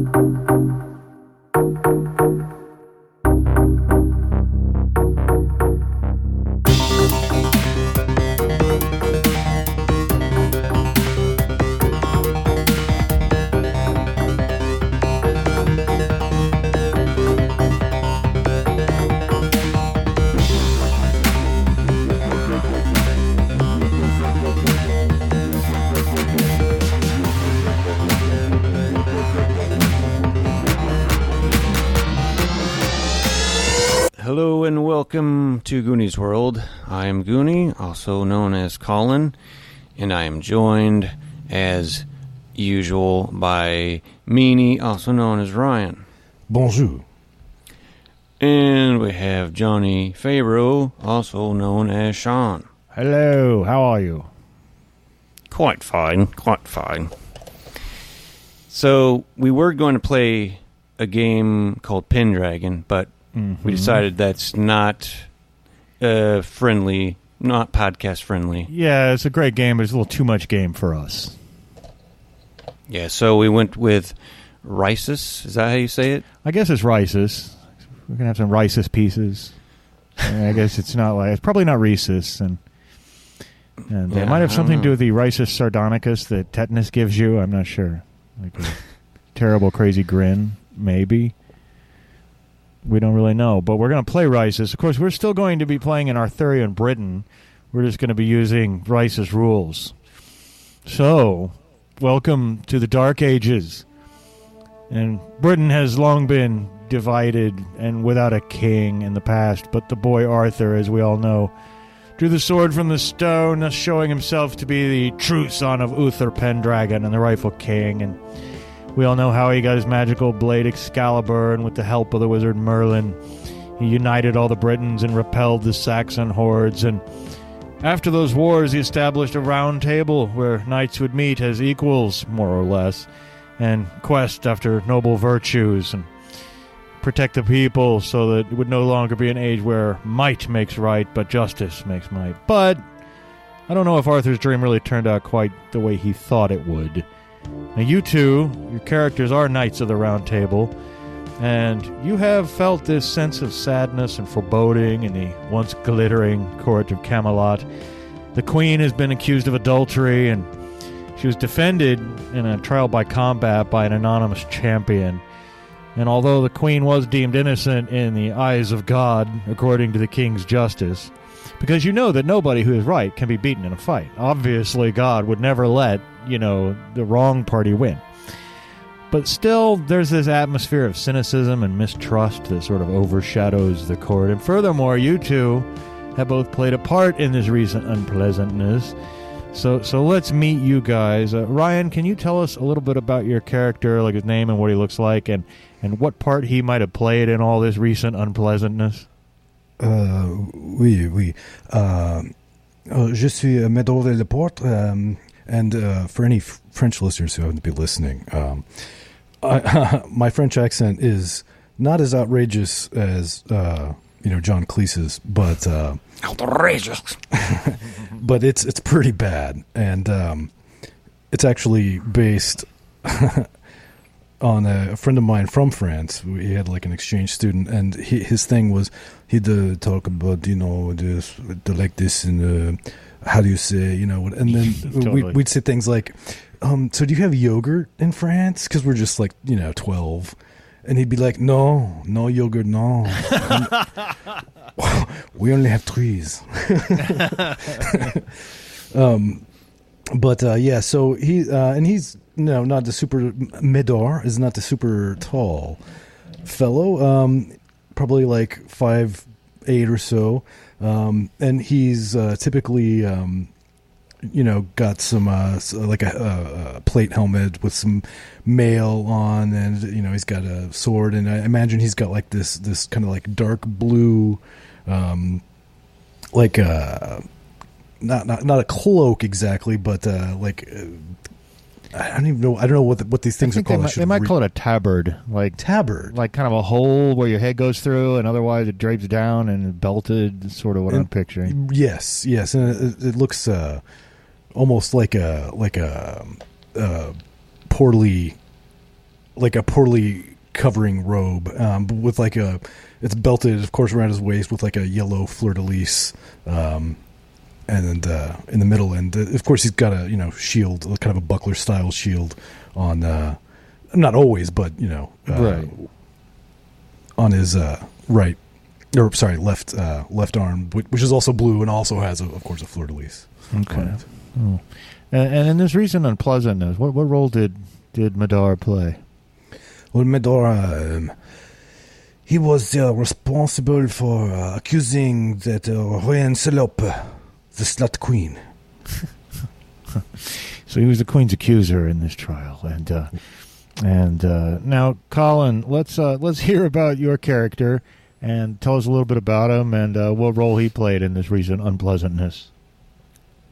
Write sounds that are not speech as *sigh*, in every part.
Hello to Goonies World. I am Goonie, also known as Colin, and I am joined, as usual, by Meanie, also known as Ryan. Bonjour. And we have Johnny Fabro, also known as Sean. Hello, how are you? Quite fine, quite fine. So, we were going to play a game called Pendragon, but we mm-hmm. decided that's not uh, friendly, not podcast friendly. Yeah, it's a great game, but it's a little too much game for us. Yeah, so we went with Risus. Is that how you say it? I guess it's Rices. We're gonna have some Rices pieces. I guess it's not like it's probably not Rhesus, and and Yeah, it might have something to do with the Risus sardonicus that tetanus gives you. I'm not sure. Like a *laughs* terrible, crazy grin, maybe. We don't really know, but we're going to play Rices. Of course, we're still going to be playing in Arthurian Britain. We're just going to be using Rices rules. So, welcome to the Dark Ages. And Britain has long been divided and without a king in the past, but the boy Arthur, as we all know, drew the sword from the stone, showing himself to be the true son of Uther Pendragon and the rightful king. And we all know how he got his magical blade Excalibur, and with the help of the wizard Merlin, he united all the Britons and repelled the Saxon hordes. And after those wars, he established a round table where knights would meet as equals, more or less, and quest after noble virtues and protect the people so that it would no longer be an age where might makes right, but justice makes might. But I don't know if Arthur's dream really turned out quite the way he thought it would. Now, you two, your characters are knights of the round table, and you have felt this sense of sadness and foreboding in the once glittering court of Camelot. The queen has been accused of adultery, and she was defended in a trial by combat by an anonymous champion. And although the queen was deemed innocent in the eyes of God, according to the king's justice, because you know that nobody who is right can be beaten in a fight. Obviously, God would never let, you know, the wrong party win. But still, there's this atmosphere of cynicism and mistrust that sort of overshadows the court. And furthermore, you two have both played a part in this recent unpleasantness. So, so let's meet you guys. Uh, Ryan, can you tell us a little bit about your character, like his name and what he looks like, and and what part he might have played in all this recent unpleasantness? Euh, oui, oui. Uh, uh, je suis uh, Medor de Laporte, um, and uh, for any f- French listeners who happen to be listening, um, I, *laughs* my French accent is not as outrageous as uh, you know John Cleese's, but uh, Outrageous. *laughs* but it's it's pretty bad, and um, it's actually based *laughs* on a, a friend of mine from France. He had like an exchange student, and he, his thing was he'd uh, talk about you know this the, like this and uh, how do you say you know, and then *laughs* Totally. we, we'd say things like, um, "So do you have yogurt in France?" Because we're just like you know twelve. And he'd be like, "No, no yogurt, no. *laughs* *laughs* we only have trees." um, but uh, yeah, so he uh, and he's no not the super Medor is not the super tall fellow. Um, probably like five eight or so, um, and he's uh, typically um, you know got some uh, like a, a, plate helmet with some mail on, and you know he's got a sword, and I imagine he's got like this this kind of like dark blue. Um, like a not not not a cloak exactly, but uh, like uh, I don't even know. I don't know what the, what these things are they called. I might, they might re- call it a tabard, like tabard. like kind of a hole where your head goes through, and otherwise it drapes down and belted. Sort of what I'm picturing. Yes, yes, and it, it looks uh, almost like a like a uh, poorly like a poorly covering robe, um, but with like a it's belted, of course, around his waist with like a yellow fleur de lis, um, and uh, in the middle, and uh, of course he's got a you know shield, kind of a buckler style shield on. Uh, not always, but you know, uh, Right. on his uh, right or sorry left uh, left arm, which, which is also blue and also has, a, of course, a fleur de lis. Okay. Oh. And, and in this recent unpleasantness, what what role did did Madar play? Well, Medora, um, he was uh, responsible for uh, accusing that uh, Royan Salope, the slut queen. *laughs* So he was the Queen's accuser in this trial, and uh, and uh, now, Colin, let's uh, let's hear about your character and tell us a little bit about him and uh, what role he played in this recent unpleasantness.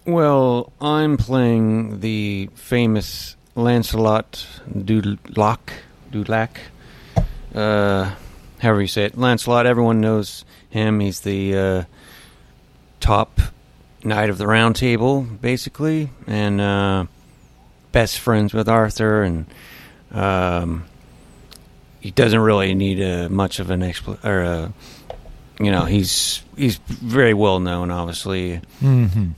Well, I'm playing the famous Lancelot Dulac. Dulac. Uh, however you say it. Lancelot, everyone knows him. He's the uh, top knight of the round table, basically, and uh, best friends with Arthur. And um, he doesn't really need a, much of an expl- or a, you know, he's he's very well known, obviously. Mm-hmm.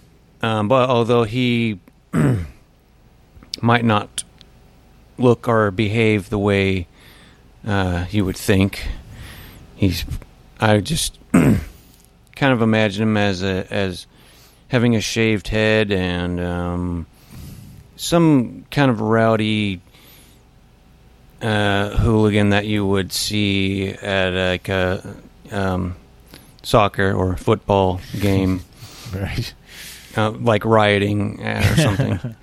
Um, but although he *clears throat* might not look or behave the way uh, you would think, he's. I just *clears throat* kind of imagine him as a as having a shaved head and um, some kind of rowdy uh, hooligan that you would see at like a um, soccer or football game *laughs* Right. uh, like rioting uh, or something.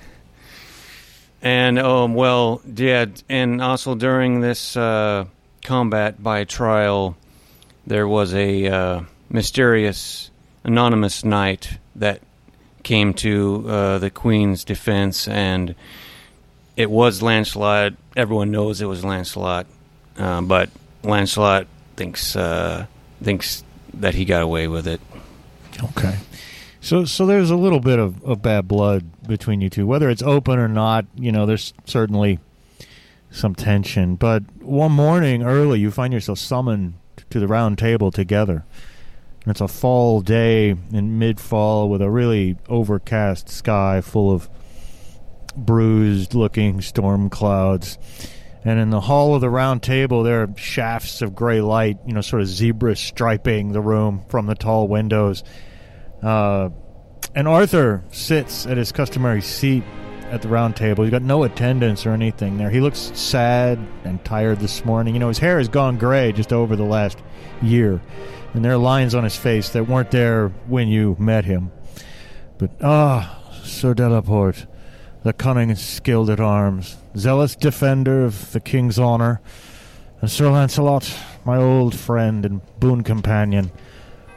*laughs* and um, well, yeah, and also during this uh, combat by trial, there was a uh, mysterious anonymous knight that came to uh, the queen's defense, and it was Lancelot. Everyone knows it was Lancelot, uh, but Lancelot thinks uh, thinks that he got away with it. Okay. So so there's a little bit of, of bad blood between you two, whether it's open or not. You know, there's certainly some tension. But one morning early, you find yourself summoned to the round table together. It's a fall day in mid fall with a really overcast sky full of bruised looking storm clouds. And in the hall of the round table, there are shafts of gray light, you know, sort of zebra striping the room from the tall windows. Uh, and Arthur sits at his customary seat at the round table. He's got no attendance or anything there. He looks sad and tired this morning. You know, his hair has gone gray just over the last year. And there are lines on his face that weren't there when you met him. But, ah, Sir Delaport, the cunning and skilled at arms, zealous defender of the king's honor, and Sir Launcelot, my old friend and boon companion,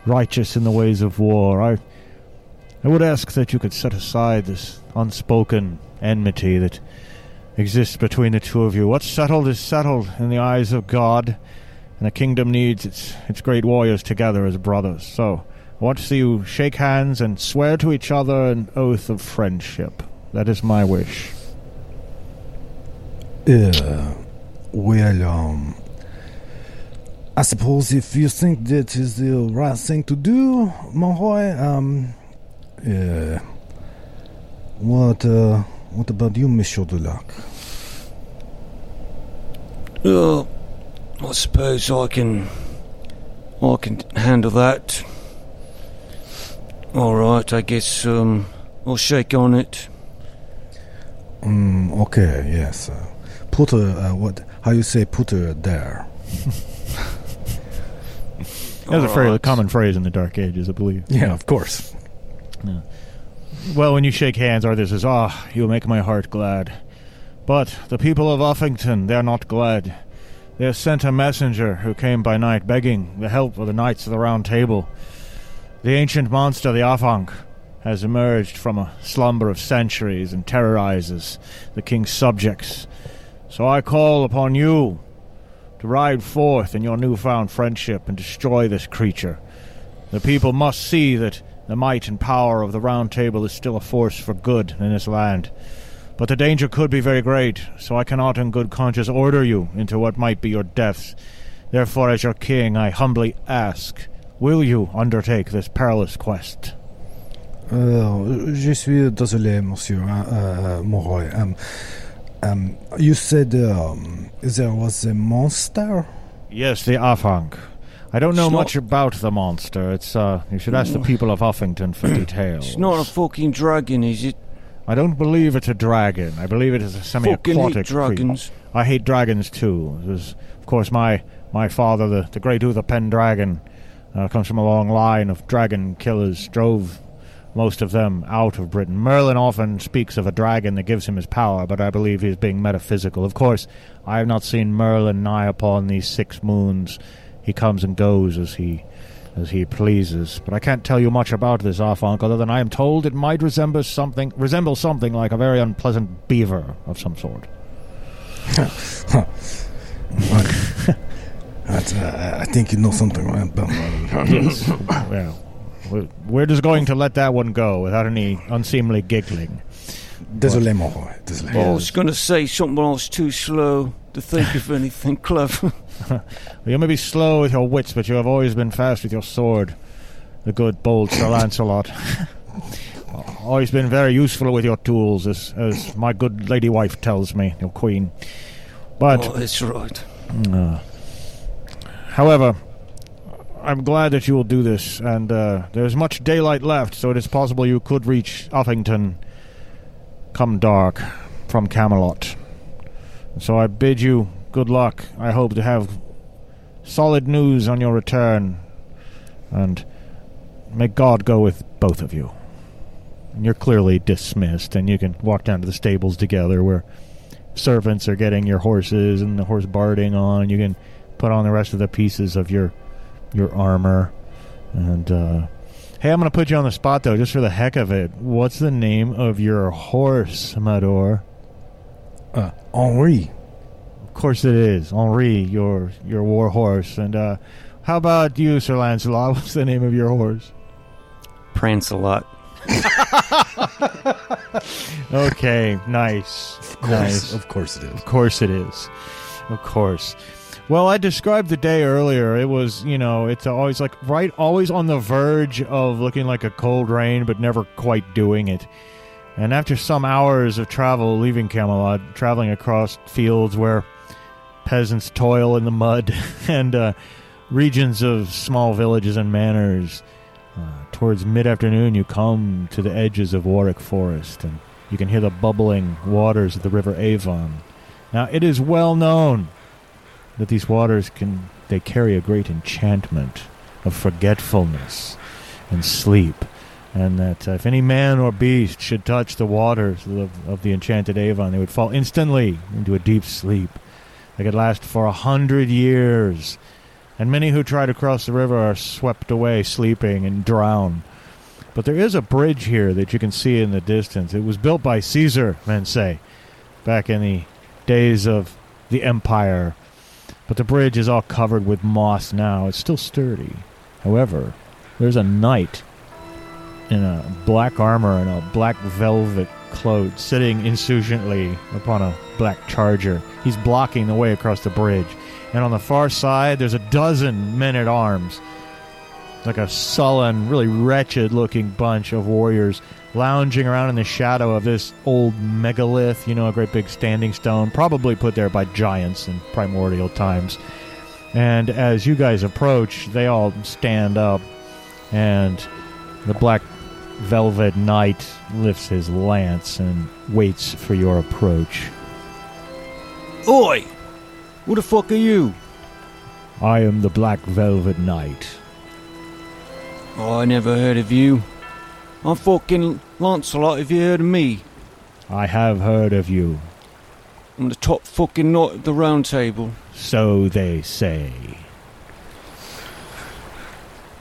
righteous in the ways of war. I, I would ask that you could set aside this unspoken enmity that exists between the two of you. What's settled is settled in the eyes of God, and a kingdom needs its its great warriors together as brothers. So, I want to see you shake hands and swear to each other an oath of friendship. That is my wish. Uh, well, um, I suppose if you think that is the right thing to do, Monroy, um, uh, what, uh, what about you, Monsieur Dulac? Well, I suppose I can. I can handle that. All right, I guess um, I'll shake on it. Um, okay, yes. Uh, put a, uh, what, how you say put her there? That was a fairly Alright. common phrase in the Dark Ages, I believe. Yeah, of course. Well, when you shake hands, Arthur says, Ah, you make my heart glad. But the people of Uffington, they're not glad. They have sent a messenger who came by night begging the help of the Knights of the Round Table. The ancient monster, the Afanc, has emerged from a slumber of centuries and terrorizes the king's subjects. So I call upon you to ride forth in your newfound friendship and destroy this creature. The people must see that the might and power of the Round Table is still a force for good in this land. But the danger could be very great, so I cannot in good conscience order you into what might be your deaths. Therefore, as your king, I humbly ask, will you undertake this perilous quest? Uh, je suis désolé, monsieur uh, Moroy. Um, um, you said um, there was a monster? Yes, the Afanc. I don't know It's not- much about the monster. It's uh you should ask the people of Uffington for *clears throat* details. It's not a fucking dragon, is it? I don't believe it's a dragon. I believe it is a semi-aquatic hate dragons. creature. I hate dragons too. Of course, my my father, the the Great Uther Pendragon, uh, comes from a long line of dragon killers. Drove most of them out of Britain. Merlin often speaks of a dragon that gives him his power, but I believe he is being metaphysical. Of course, I have not seen Merlin nigh upon these six moons. He comes and goes as he as he pleases. But I can't tell you much about this Afanc, other than I am told it might resemble something resemble something like a very unpleasant beaver of some sort. *laughs* Uh, I think you know something right about yes. well, we're just going to let that one go without any unseemly giggling. Désolé, Moroy. Désolé. Oh, I was going to say something, but I was too slow to think of anything *laughs* clever. *laughs* You may be slow with your wits, but you have always been fast with your sword. The good, bold Sir *coughs* Lancelot. always been very useful with your tools, as, as my good lady wife tells me, your queen. But oh, that's right. Uh, however, I'm glad that you will do this, and uh, there's much daylight left, so it is possible you could reach Uffington come dark from Camelot. So I bid you good luck. I hope to have solid news on your return, and may God go with both of you. And you're clearly dismissed, and you can walk down to the stables together where servants are getting your horses and the horse barding on. You can put on the rest of the pieces of your your armor. And uh, hey, I'm gonna put you on the spot though, just for the heck of it. What's the name of your horse, Mador? Uh, Henri. Of course it is Henri, your your war horse. And uh, how about you, Sir Lancelot? *laughs* What's the name of your horse? Prancelot. *laughs* Okay, nice, Of course, nice. of course it is. Of course it is. Of course. Well, I described the day earlier. It was, you know, it's always like right, always on the verge of looking like a cold rain, but never quite doing it. And after some hours of travel leaving Camelot, traveling across fields where peasants toil in the mud *laughs* and uh, regions of small villages and manors, uh, towards mid afternoon, you come to the edges of Warwick Forest, and you can hear the bubbling waters of the River Avon. Now, it is well known that these waters can they carry a great enchantment of forgetfulness and sleep, and that uh, if any man or beast should touch the waters of, of the enchanted Avon, they would fall instantly into a deep sleep that could last for a hundred years. And many who try to cross the river are swept away, sleeping, and drown. But there is a bridge here that you can see in the distance. It was built by Caesar, men say, back in the days of the Empire. But the bridge is all covered with moss now. It's still sturdy. However, there's a knight in a black armor and a black velvet cloak sitting insouciantly upon a black charger. He's blocking the way across the bridge. And on the far side, there's a dozen men at arms. Like a sullen, really wretched looking bunch of warriors lounging around in the shadow of this old megalith, you know, a great big standing stone, probably put there by giants in primordial times. And as you guys approach, they all stand up, and the black velvet knight lifts his lance and waits for your approach. Oi! Who the fuck are you? I am the black velvet knight. Oh, I never heard of you. I'm fucking Lancelot. Have you heard of me? I have heard of you, I'm the top fucking knight of the round table. so they say.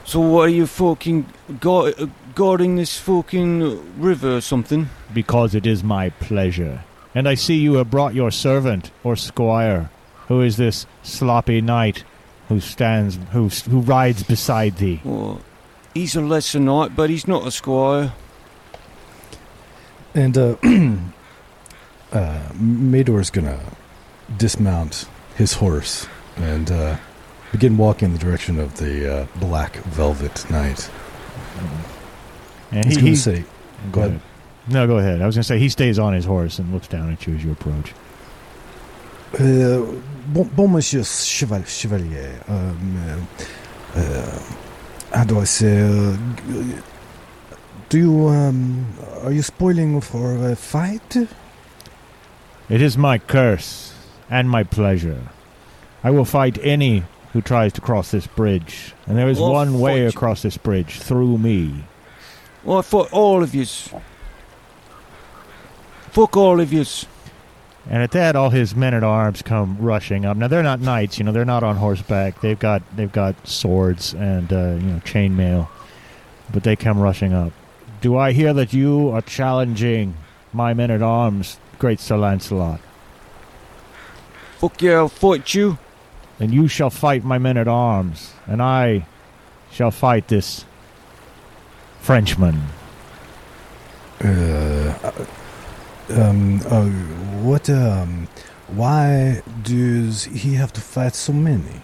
So what are you fucking gu- guarding this fucking river or something? because it is my pleasure. And I see you have brought your servant or squire. Who is this sloppy knight who stands, who who rides beside thee? Well, he's a lesser knight, but he's not a squire. And uh, *clears throat* uh, Mador's gonna dismount his horse and uh, begin walking in the direction of the uh, Black Velvet Knight. And He's he, gonna he say, "Go ahead." No, go ahead. I was going to say he stays on his horse and looks down at you as you approach. Uh, bon, bon, monsieur chevalier. Um, uh, uh, how do I say? Uh, do you um, are you spoiling for a fight? It is my curse and my pleasure. I will fight any who tries to cross this bridge, and there is Well, one way fight- across this bridge through me. Well, I thought all of yous. Fuck all of yous. And at that, all his men at arms come rushing up. Now they're not knights, you know. They're not on horseback. They've got they've got swords and uh, you know chainmail, but they come rushing up. Do I hear that you are challenging my men at arms, great Sir Lancelot? Fuck yeah, I'll fight you. Then you shall fight my men at arms, and I shall fight this Frenchman. Uh, um, uh, what? Um, why does he have to fight so many?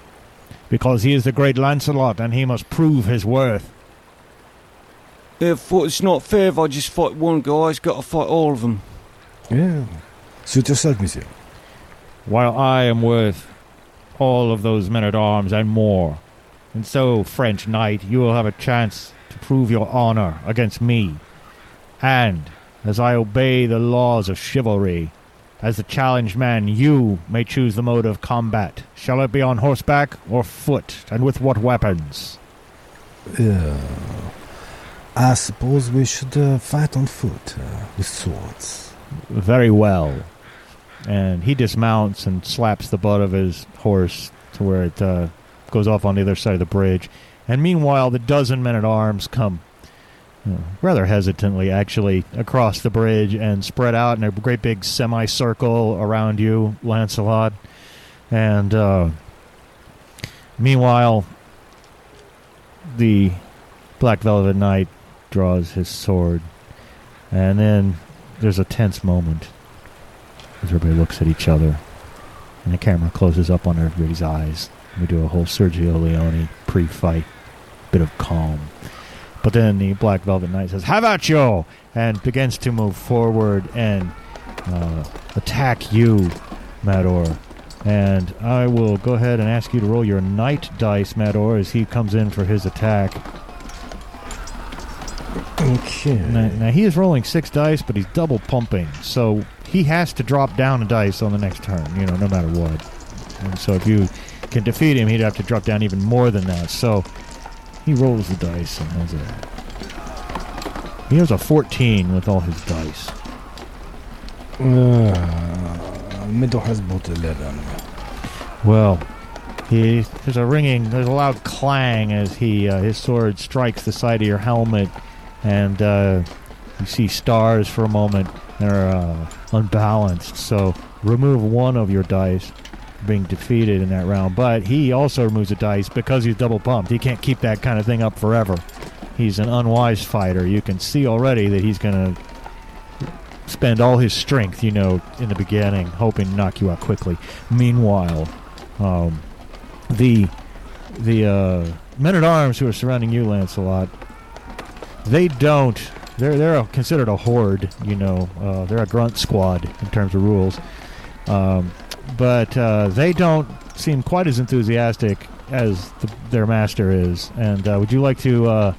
Because he is the great Lancelot, and he must prove his worth. Yeah, I thought it's not fair if I just fight one guy. He's got to fight all of them. Yeah, suit yourself, monsieur. while I am worth all of those men at arms and more. And so, French knight, you will have a chance to prove your honor against me. And, as I obey the laws of chivalry, as the challenged man, you may choose the mode of combat. Shall it be on horseback or foot, and with what weapons? Yeah. I suppose we should uh, fight on foot uh, with swords. Very well. And he dismounts and slaps the butt of his horse to where it uh, goes off on the other side of the bridge. And meanwhile, the dozen men at arms come uh, rather hesitantly, actually, across the bridge and spread out in a great big semicircle around you, Lancelot. And uh, meanwhile, the Black Velvet Knight draws his sword. And then there's a tense moment as everybody looks at each other. And the camera closes up on everybody's eyes. We do a whole Sergio Leone pre fight bit of calm. But then the Black Velvet Knight says, "How about you! And begins to move forward and uh, attack you, Mador. And I will go ahead and ask you to roll your Knight dice, Mador, as he comes in for his attack. Okay. Now, now he is rolling six dice, but he's double pumping, so he has to drop down a dice on the next turn. You know, no matter what. And so if you can defeat him, he'd have to drop down even more than that. So he rolls the dice and has a he has a 14 with all his dice. Uh, Midor has both 11. Well, he there's a ringing, there's a loud clang as he uh, his sword strikes the side of your helmet, and uh, you see stars for a moment. They're uh, unbalanced, so remove one of your dice being defeated in that round. But he also removes a dice because he's double pumped. He can't keep that kind of thing up forever. He's an unwise fighter. You can see already that he's going to spend all his strength, you know, in the beginning, hoping to knock you out quickly. Meanwhile, um, the the uh, men at arms who are surrounding you, Lancelot, they don't. They're they're considered a horde. You know, uh, they're a grunt squad in terms of rules, um, but uh, they don't seem quite as enthusiastic as the, their master is. And uh, would you like to uh,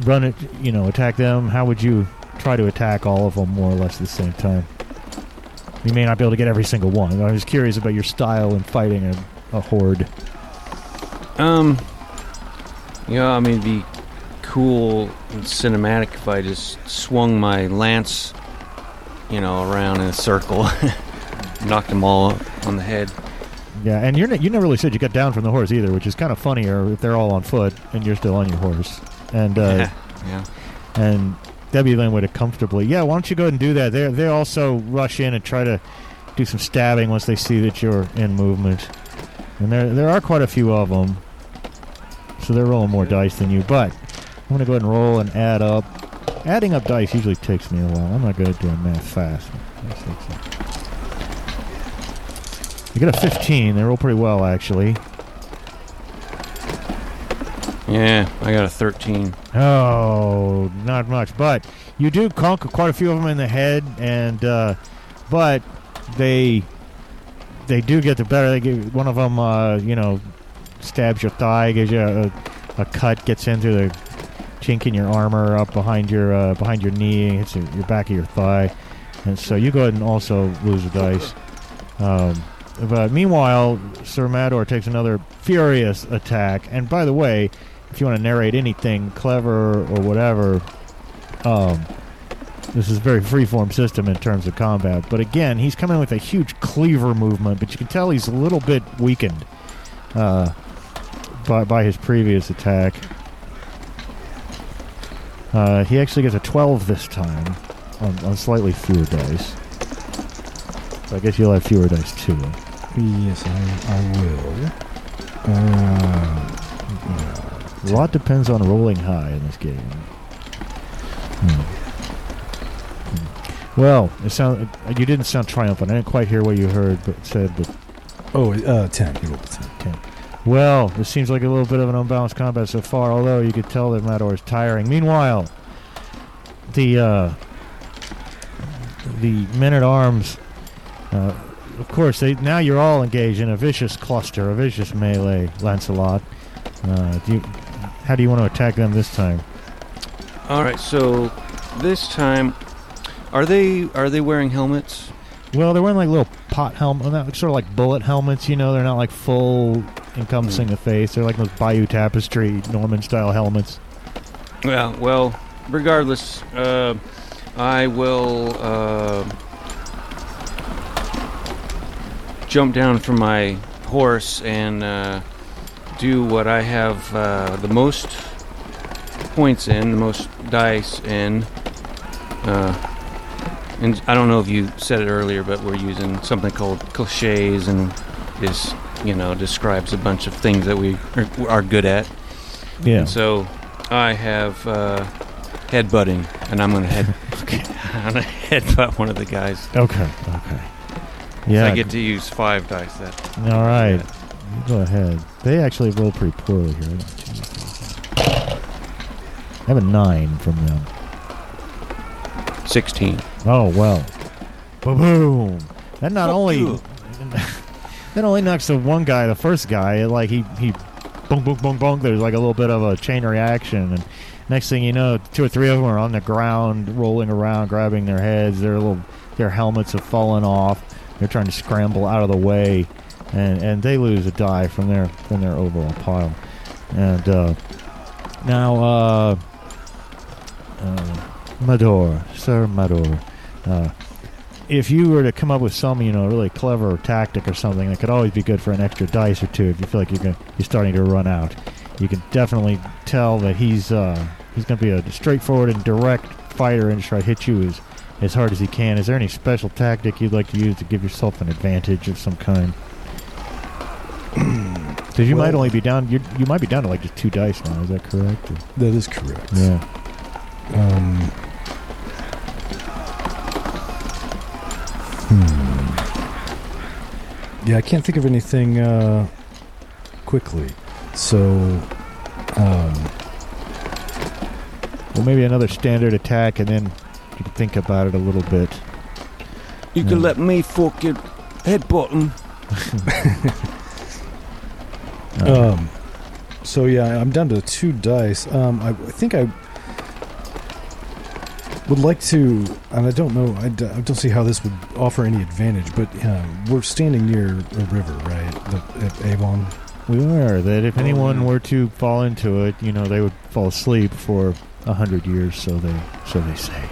run it? You know, attack them? How would you try to attack all of them more or less at the same time? You may not be able to get every single one. I'm just curious about your style in fighting a, a horde. Um, you know, I mean, be cool and cinematic if I just swung my lance, you know, around in a circle, *laughs* knocked them all on the head. Yeah, and you're you never really said you got down from the horse either, which is kind of funnier if they're all on foot and you're still on your horse. And uh, yeah. and Debbie then would have comfortably. Yeah, why don't you go ahead and do that? They they also rush in and try to do some stabbing once they see that you're in movement. And there there are quite a few of them, so they're rolling more dice than you. But I'm gonna go ahead and roll and add up. Adding up dice usually takes me a while. I'm not good at doing math fast. You get a 15. They roll pretty well, actually. Yeah, I got a 13. Oh, not much, but you do conquer quite a few of them in the head, and uh, but they they do get the better. They give one of them, uh, you know, stabs your thigh, gives you a, a cut, gets into the chink in your armor up behind your uh, behind your knee, hits your, your back of your thigh, and so you go ahead and also lose a dice. Um, but meanwhile, Sir Mador takes another furious attack, and by the way, if you want to narrate anything clever or whatever, um, this is a very freeform system in terms of combat. But again, he's coming with a huge cleaver movement, but you can tell he's a little bit weakened uh, by, by his previous attack. Uh, he actually gets a 12 this time on, on slightly fewer dice. So I guess you'll have fewer dice too. Yes, I, I will. Uh, A lot depends on rolling high in this game. Hmm. Well, it sound you didn't sound triumphant. I didn't quite hear what you heard, but said, but oh, uh, 10. He rolled 10. ten. Well, this seems like a little bit of an unbalanced combat so far. Although you could tell that Mador is tiring. Meanwhile, the uh, the men at arms, uh, of course, they now you're all engaged in a vicious cluster, a vicious melee. Lancelot, uh, do you, how do you want to attack them this time? All right, so this time, are they are they wearing helmets? Well, they're wearing like little pot helmets, sort of like bullet helmets. You know, they're not like full encompassing the face. They're like those Bayeux Tapestry Norman style helmets. Yeah. well, regardless, uh, I will uh, jump down from my horse and uh, do what I have uh, the most points in, the most dice in. Uh, and I don't know if you said it earlier, but we're using something called cliches, and is you know describes a bunch of things that we are, are good at. Yeah. And so I have uh, headbutting, and I'm gonna head. *laughs* I'm gonna headbutt one of the guys. okay. Okay. So Yeah. I get to use five dice. That all right. You go ahead. They actually roll pretty poorly here. I got two, three, four. I have a nine from them. sixteen. Oh well. Boom. That not Fuck only *laughs* that only knocks the one guy, the first guy, like he he boom boom boom boom. There's like a little bit of a chain reaction, and next thing you know, two or three of them are on the ground, rolling around, grabbing their heads. Their little their helmets have fallen off. They're trying to scramble out of the way, and and they lose a die from their from their overall pile. And uh, now, uh, uh, Mador, Sir Mador, uh, if you were to come up with some, you know, really clever tactic or something that could always be good for an extra dice or two, if you feel like you're gonna, you're starting to run out, you can definitely tell that he's uh, he's going to be a straightforward and direct fighter and try to hit you as as hard as he can. Is there any special tactic you'd like to use to give yourself an advantage of some kind? *clears throat* Because you might only be down, you you might be down to like just two dice now. Is that correct? Or- That is correct. Yeah. Um, hmm. Yeah, I can't think of anything uh, quickly. So, um, Well, maybe another standard attack, and then think about it a little bit. You Yeah. can let me fucking headbutt him. Uh, *laughs* um, so yeah, I'm down to two dice. Um, I, I think I would like to, and I don't know, I, d- I don't see how this would offer any advantage. But uh, we're standing near a river, right? The, at Avon. we were that if Oh, anyone yeah. were to fall into it, you know, they would fall asleep for a hundred years. So they, so they say.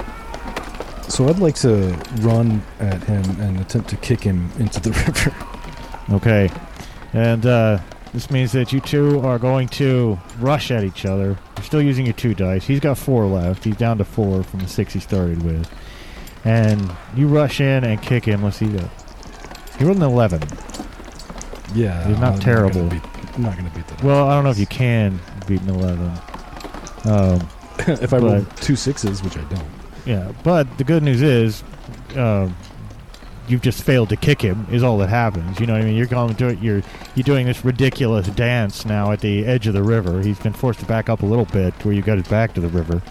So I'd like to run at him and attempt to kick him into the *laughs* river. Okay, and uh, this means that you two are going to rush at each other. You're still using your two dice. He's got four left. He's down to four from the six he started with. And you rush in and kick him. Let's see that. He rolled an eleven. yeah, He's not I'm terrible. gonna beat, I'm not going to beat that. Well, I don't know if you can beat an eleven. Um, *coughs* if I roll two sixes, which I don't. Yeah, but the good news is, uh, you've just failed to kick him. Is all that happens. You know what I mean? You're going to it. You're you're doing this ridiculous dance now at the edge of the river. He's been forced to back up a little bit where you got his back to the river.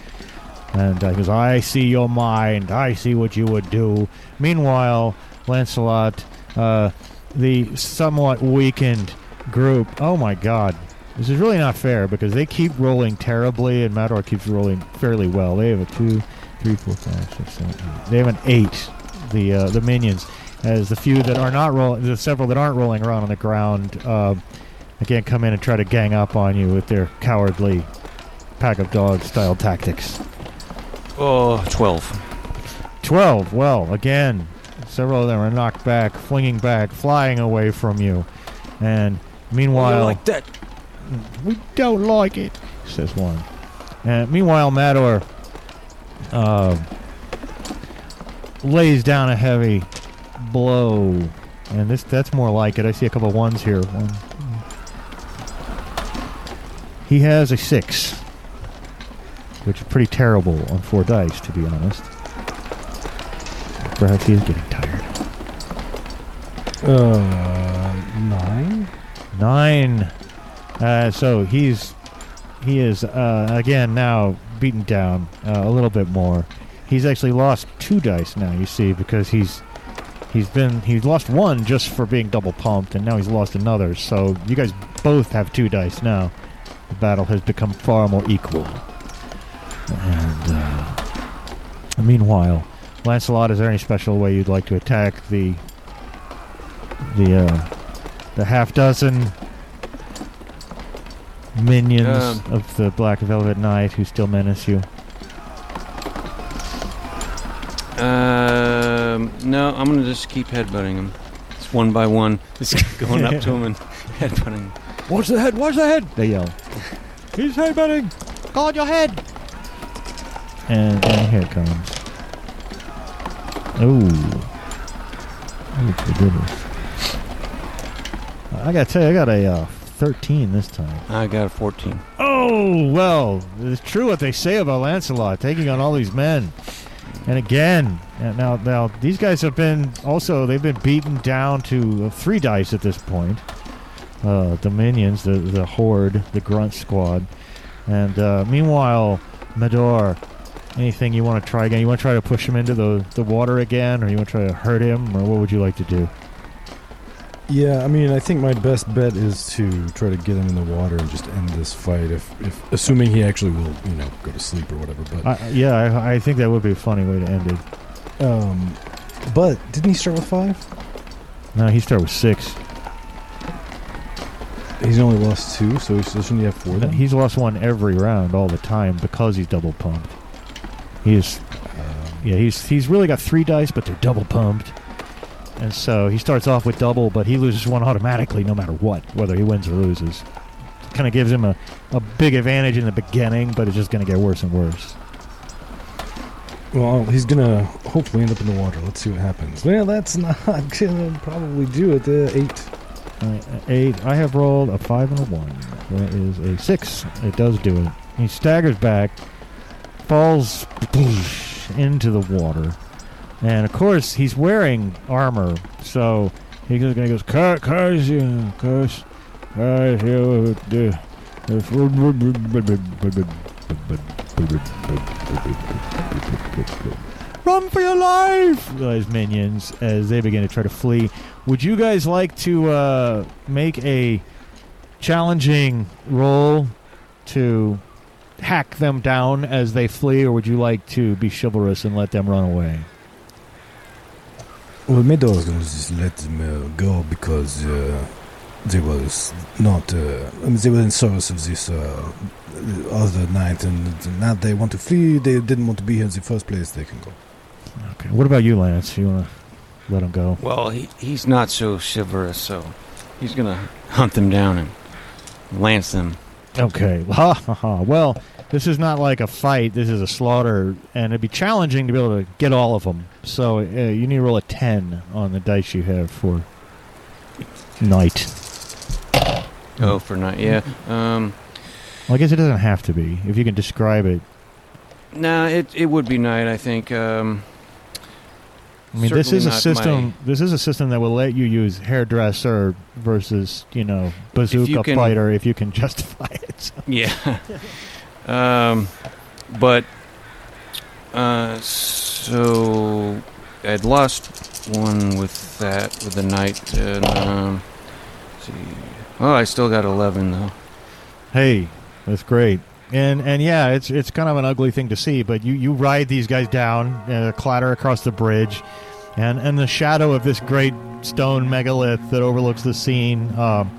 And uh, he goes, I see your mind. I see what you would do. Meanwhile, Lancelot, uh, the somewhat weakened group. Oh my God. This is really not fair because they keep rolling terribly and Mador keeps rolling fairly well. They have a two, three, four, five, six, seven, eight. They have an eight, the uh, the minions. As the few that are not rolling, the several that aren't rolling around on the ground, uh, again come in and try to gang up on you with their cowardly pack of dogs style tactics. Oh, 12. 12. Well, again, several of them are knocked back, flinging back, flying away from you. And meanwhile, like that. we don't like it, says one. And meanwhile, Mador uh, lays down a heavy blow. And this that's more like it. I see a couple ones here. One. He has a six, which is pretty terrible on four dice, to be honest. Perhaps he is getting tired. Uh, nine. Nine. Uh, so he's he is uh, again now beaten down uh, a little bit more. He's actually lost two dice now. You see, because he's he's been he's lost one just for being double pumped, and now he's lost another. So you guys both have two dice now. The battle has become far more equal. And uh, meanwhile, Lancelot, is there any special way you'd like to attack the the uh, the half dozen minions Um. of the Black Velvet Knight who still menace you? Um, no, I'm gonna just keep headbutting him. It's one by one. *laughs* Just going up to him and *laughs* headbutting him. Watch the head! Watch the head! They yell. He's headbutting! Guard your head! And, and here it comes. Ooh. Oh, goodness. I gotta tell you, I got a uh, 13 this time. I got a 14. Oh, well, it's true what they say about Lancelot, taking on all these men. And again, and now, now these guys have been also, they've been beaten down to uh, three dice at this point. Uh, the minions, the, the horde, the grunt squad. And uh, meanwhile, Medor, anything you want to try again? You want to try to push him into the, the water again, or you want to try to hurt him, or what would you like to do? Yeah, I mean, I think my best bet is to try to get him in the water and just end this fight. If, if assuming he actually will, you know, go to sleep or whatever. But, I, yeah, I, I think that would be a funny way to end it. um, but didn't he start with five? No, he started with six. He's only lost two, so he shouldn't have four then? He's lost one every round all the time because he's double pumped. He's Um, yeah, he's he's really got three dice, but they're double pumped. And so he starts off with double, but he loses one automatically no matter what, whether he wins or loses. Kind of gives him a, a big advantage in the beginning, but it's just going to get worse and worse. well, he's gonna hopefully end up in the water. Let's see what happens. Well, that's *laughs* not gonna probably do it. Uh, eight. Uh, eight. I have rolled a five and a one. That is a six. It does do it. He staggers back, falls into the water, and of course he's wearing armor. So he goes, he goes, curse, you, curse, curse you. Run for your life! His minions as they begin to try to flee. Would you guys like to uh, make a challenging roll to hack them down as they flee, or would you like to be chivalrous and let them run away? Well, Medor is gonna just let them uh, go because uh, they was not. Uh, I mean, they were in service of this uh, other knight, and now they want to flee. They didn't want to be here in the first place. They can go. Okay. What about you, Lance? You want to let them go? Well, he, he's not so chivalrous, so he's gonna hunt them down and lance them. Okay. *laughs* Ha ha ha. Well, this is not like a fight. This is a slaughter, and it'd be challenging to be able to get all of them. So uh, you need to roll a ten on the dice you have for night. Oh, for night, yeah. Um, Well, I guess it doesn't have to be. If you can describe it. nah, it it would be night. I think. Um, I mean, this is a system. This is a system that will let you use hairdresser versus you know bazooka can- fighter if you can *laughs* justify it. Yeah. *laughs* um, but uh, so I'd lost one with that with the knight, and um, see. Oh, I still got eleven though. Hey, that's great. And and yeah, it's it's kind of an ugly thing to see, but you you ride these guys down, uh, clatter across the bridge, and and the shadow of this great stone megalith that overlooks the scene. Um,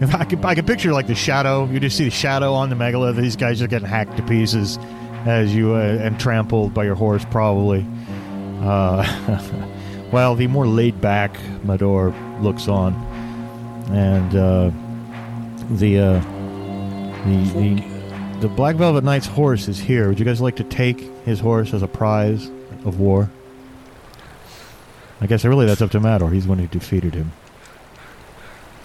if I could I picture like the shadow, you just see the shadow on the megalith. These guys are getting hacked to pieces as you uh, and trampled by your horse, probably. Uh, *laughs* while the more laid back Mador looks on, and uh, the uh, the the the Black Velvet Knight's horse is here. Would you guys like to take his horse as a prize of war? I guess really that's up to Mador. He's the one who defeated him.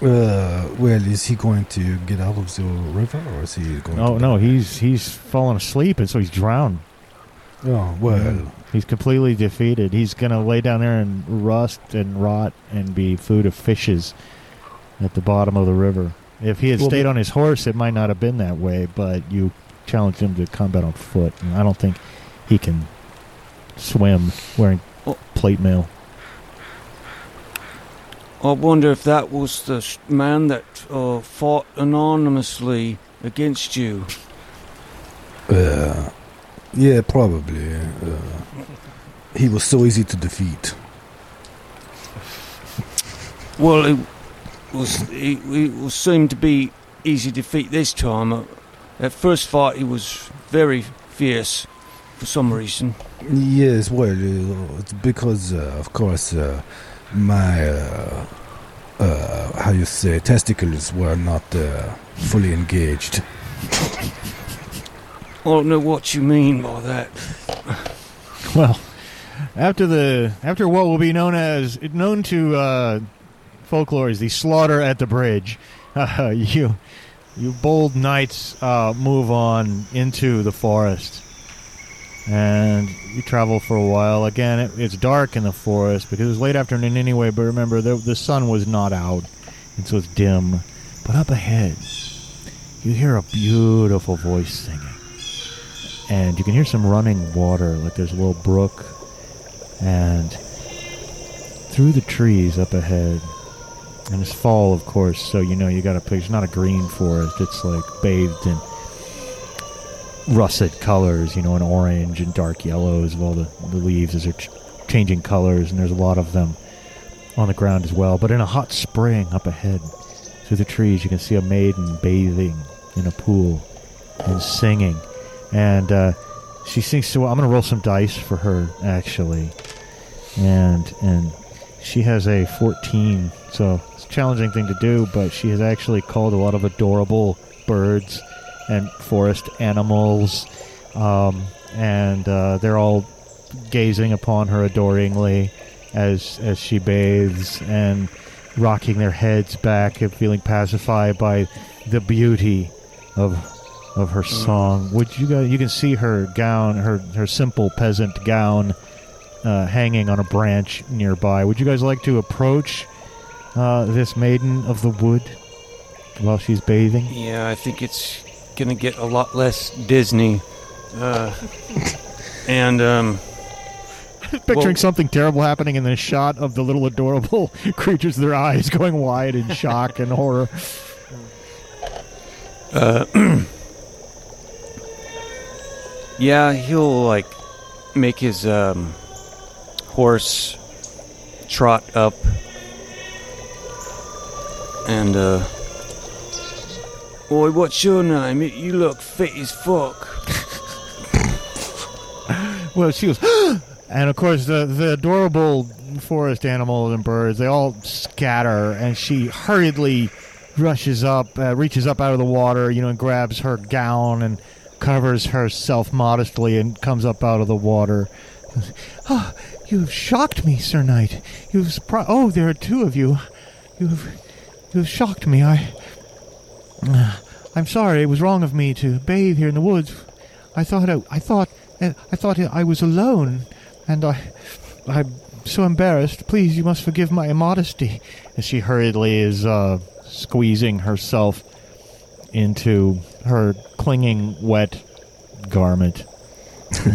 Uh, well, is he going to get out of the river, or is he going? Oh to no, he's he's fallen asleep and so he's drowned. Oh well. He's completely defeated. He's gonna lay down there and rust and rot and be food of fishes at the bottom of the river. If he had Well, stayed on his horse, it might not have been that way. But you challenged him to combat on foot, and I don't think he can swim wearing plate mail. I wonder if that was the man that uh, fought anonymously against you. Uh, yeah, probably. Uh, he was so easy to defeat. Well, it was it, it was seemed to be easy defeat this time. Uh, At first fight, he was very fierce for some reason. Yes, well, uh, it's because, uh, of course, uh, my, uh, uh, how you say, testicles were not uh, fully engaged. I don't know what you mean by that. Well, after the after what will be known as known to uh, folklore as the slaughter at the bridge, *laughs* uh, you you bold knights uh, move on into the forest, and you travel for a while. Again, it, it's dark in the forest because it was late afternoon anyway. But remember, the the sun was not out, and so it's dim. But up ahead, you hear a beautiful voice singing and you can hear some running water, like there's a little brook, and through the trees up ahead, and it's fall, of course, so you know you got to pick. It's not a green forest; it's like bathed in russet colors, you know, and orange and dark yellows of all the, the leaves as they're ch- changing colors, and there's a lot of them on the ground as well. But in a hot spring up ahead, through the trees, you can see a maiden bathing in a pool and singing and uh, she sings so well. I'm going to roll some dice for her actually, and and she has a 14, so it's a challenging thing to do. But she has actually called a lot of adorable birds and forest animals, um, and uh, they're all gazing upon her adoringly as as she bathes and rocking their heads back and feeling pacified by the beauty of of her song. Would you guys? You can see her gown, her her simple peasant gown, uh, hanging on a branch nearby. Would you guys like to approach uh, this maiden of the wood while she's bathing? Yeah, I think it's gonna get a lot less Disney. Uh, *laughs* and um, Picturing Well- something terrible happening, and then a shot of the little adorable *laughs* creatures, their eyes going wide in shock and horror. uh, *clears throat* yeah, he'll like make his um, horse trot up, and uh, boy, what's your name? You look fit as fuck. *laughs* Well, she goes, *gasps* and of course the the adorable forest animals and birds they all scatter, and she hurriedly rushes up, uh, reaches up out of the water, you know, and grabs her gown and covers herself modestly and comes up out of the water. Oh, *gasps* you've shocked me, Sir Knight. You've surpri- oh, there are two of you. You've you've shocked me. I *sighs* I'm sorry. It was wrong of me to bathe here in the woods. I thought I, I thought I thought I was alone, and I I'm so embarrassed. Please, you must forgive my immodesty. As she hurriedly is uh, squeezing herself into her clinging wet garment. *laughs*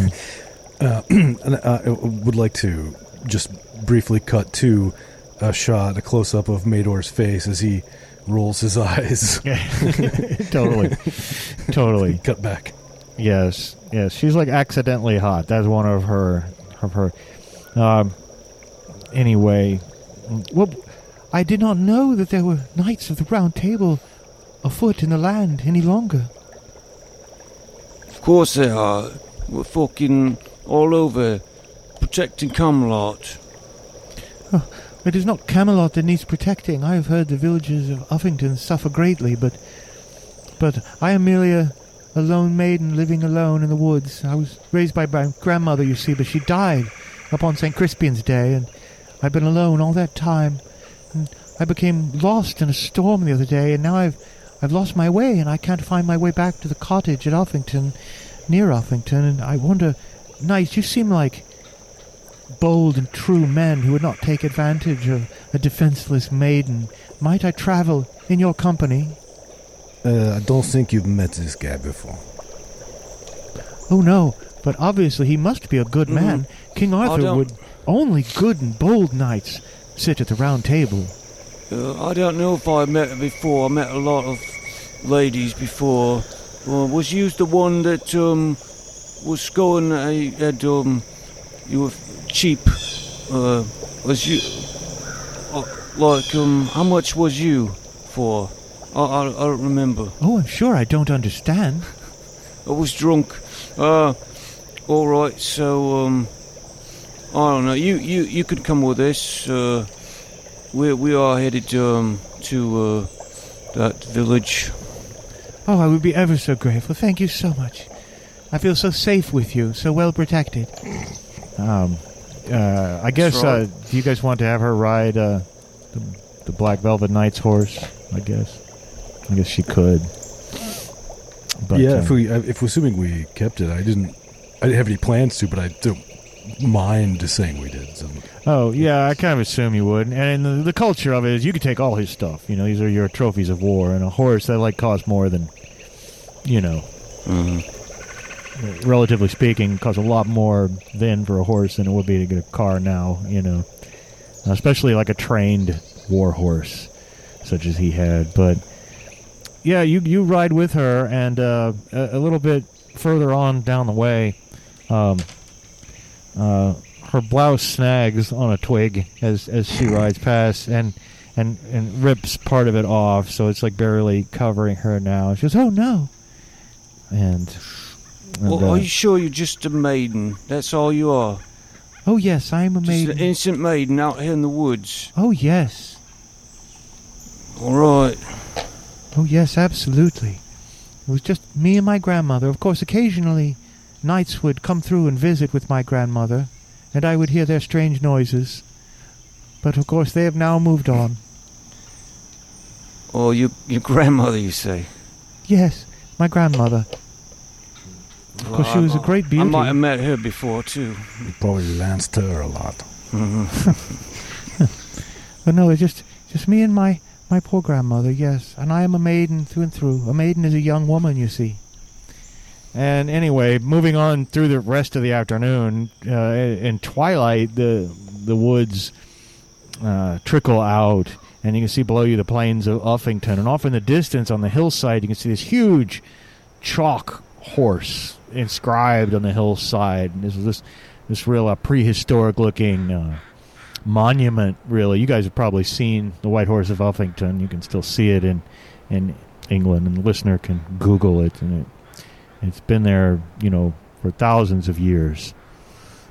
Uh, *clears throat* uh, I would like to just briefly cut to a shot, a close up of Mador's face as he rolls his eyes. *laughs* *laughs* totally. totally. cut back. Yes. Yes. She's like accidentally hot. That's one of her of her um anyway. Well I did not know that there were knights of the round table afoot in the land any longer. Of course they are. We're fucking all over protecting Camelot. It is not Camelot that needs protecting. I have heard the villagers of Uffington suffer greatly, but but I am merely a, a lone maiden living alone in the woods. I was raised by my grandmother, you see, but she died upon St. Crispian's Day, and I've been alone all that time. And I became lost in a storm the other day, and now I've I've lost my way, and I can't find my way back to the cottage at Uffington, near Uffington, and I wonder, knights, you seem like bold and true men who would not take advantage of a defenseless maiden. Might I travel in your company? Uh, I don't think you've met this guy before. Oh no, but obviously he must be a good man. King Arthur would only good and bold knights sit at the round table. Uh, I don't know if I met her before. I met a lot of ladies before. Uh, was you the one that um was going? I had um you were cheap. Uh, was you uh, like um how much was you for? I, I I don't remember. Oh, I'm sure I don't understand. I was drunk. Uh, all right. So um, I don't know. You you you could come with us. Uh, we we are headed um to uh that village. Oh, I would be ever so grateful. Thank you so much. I feel so safe with you, so well protected. Um, uh, I guess right. uh, do you guys want to have her ride uh, the, the Black Velvet Knight's horse? I guess. I guess she could. But, yeah, uh, if we uh, if we're assuming we kept it, I didn't. I didn't have any plans to, but I don't mind just saying we did. So. Oh yeah, I kind of assume you would. And the, the culture of it is you could take all his stuff. You know, these are your trophies of war, and a horse that like costs more than, you know, Mm-hmm. Relatively speaking, costs a lot more then for a horse than it would be to get a car now. You know, especially like a trained war horse, such as he had. But yeah, you you ride with her, and uh, a, a little bit further on down the way, um, uh, her blouse snags on a twig as as she rides past, and and and rips part of it off, so it's like barely covering her now. She goes, "Oh no!" And, and, Well, uh, are you sure you're just a maiden? That's all you are. oh yes, I am a maiden. Just an innocent maiden out here in the woods. Oh yes, All right. oh yes, absolutely. It was just me and my grandmother. Of course, occasionally, knights would come through and visit with my grandmother, and I would hear their strange noises. But of course, they have now moved on. Oh, your your grandmother, you say? Yes, my grandmother. Of course, she was a great beauty. I might have met her before too. You probably lanced her a lot. *laughs* But no, it's just just me and my my poor grandmother. Yes, and I am a maiden through and through. A maiden is a young woman, you see. And anyway, moving on through the rest of the afternoon, uh, in twilight, the the woods uh, trickle out, and you can see below you the plains of Uffington, and off in the distance on the hillside, you can see this huge chalk horse inscribed on the hillside. And this is this this real uh, prehistoric looking. Uh, monument really you guys have probably seen the white horse of uffington you can still see it in in england and the listener can google it and it it's been there you know for thousands of years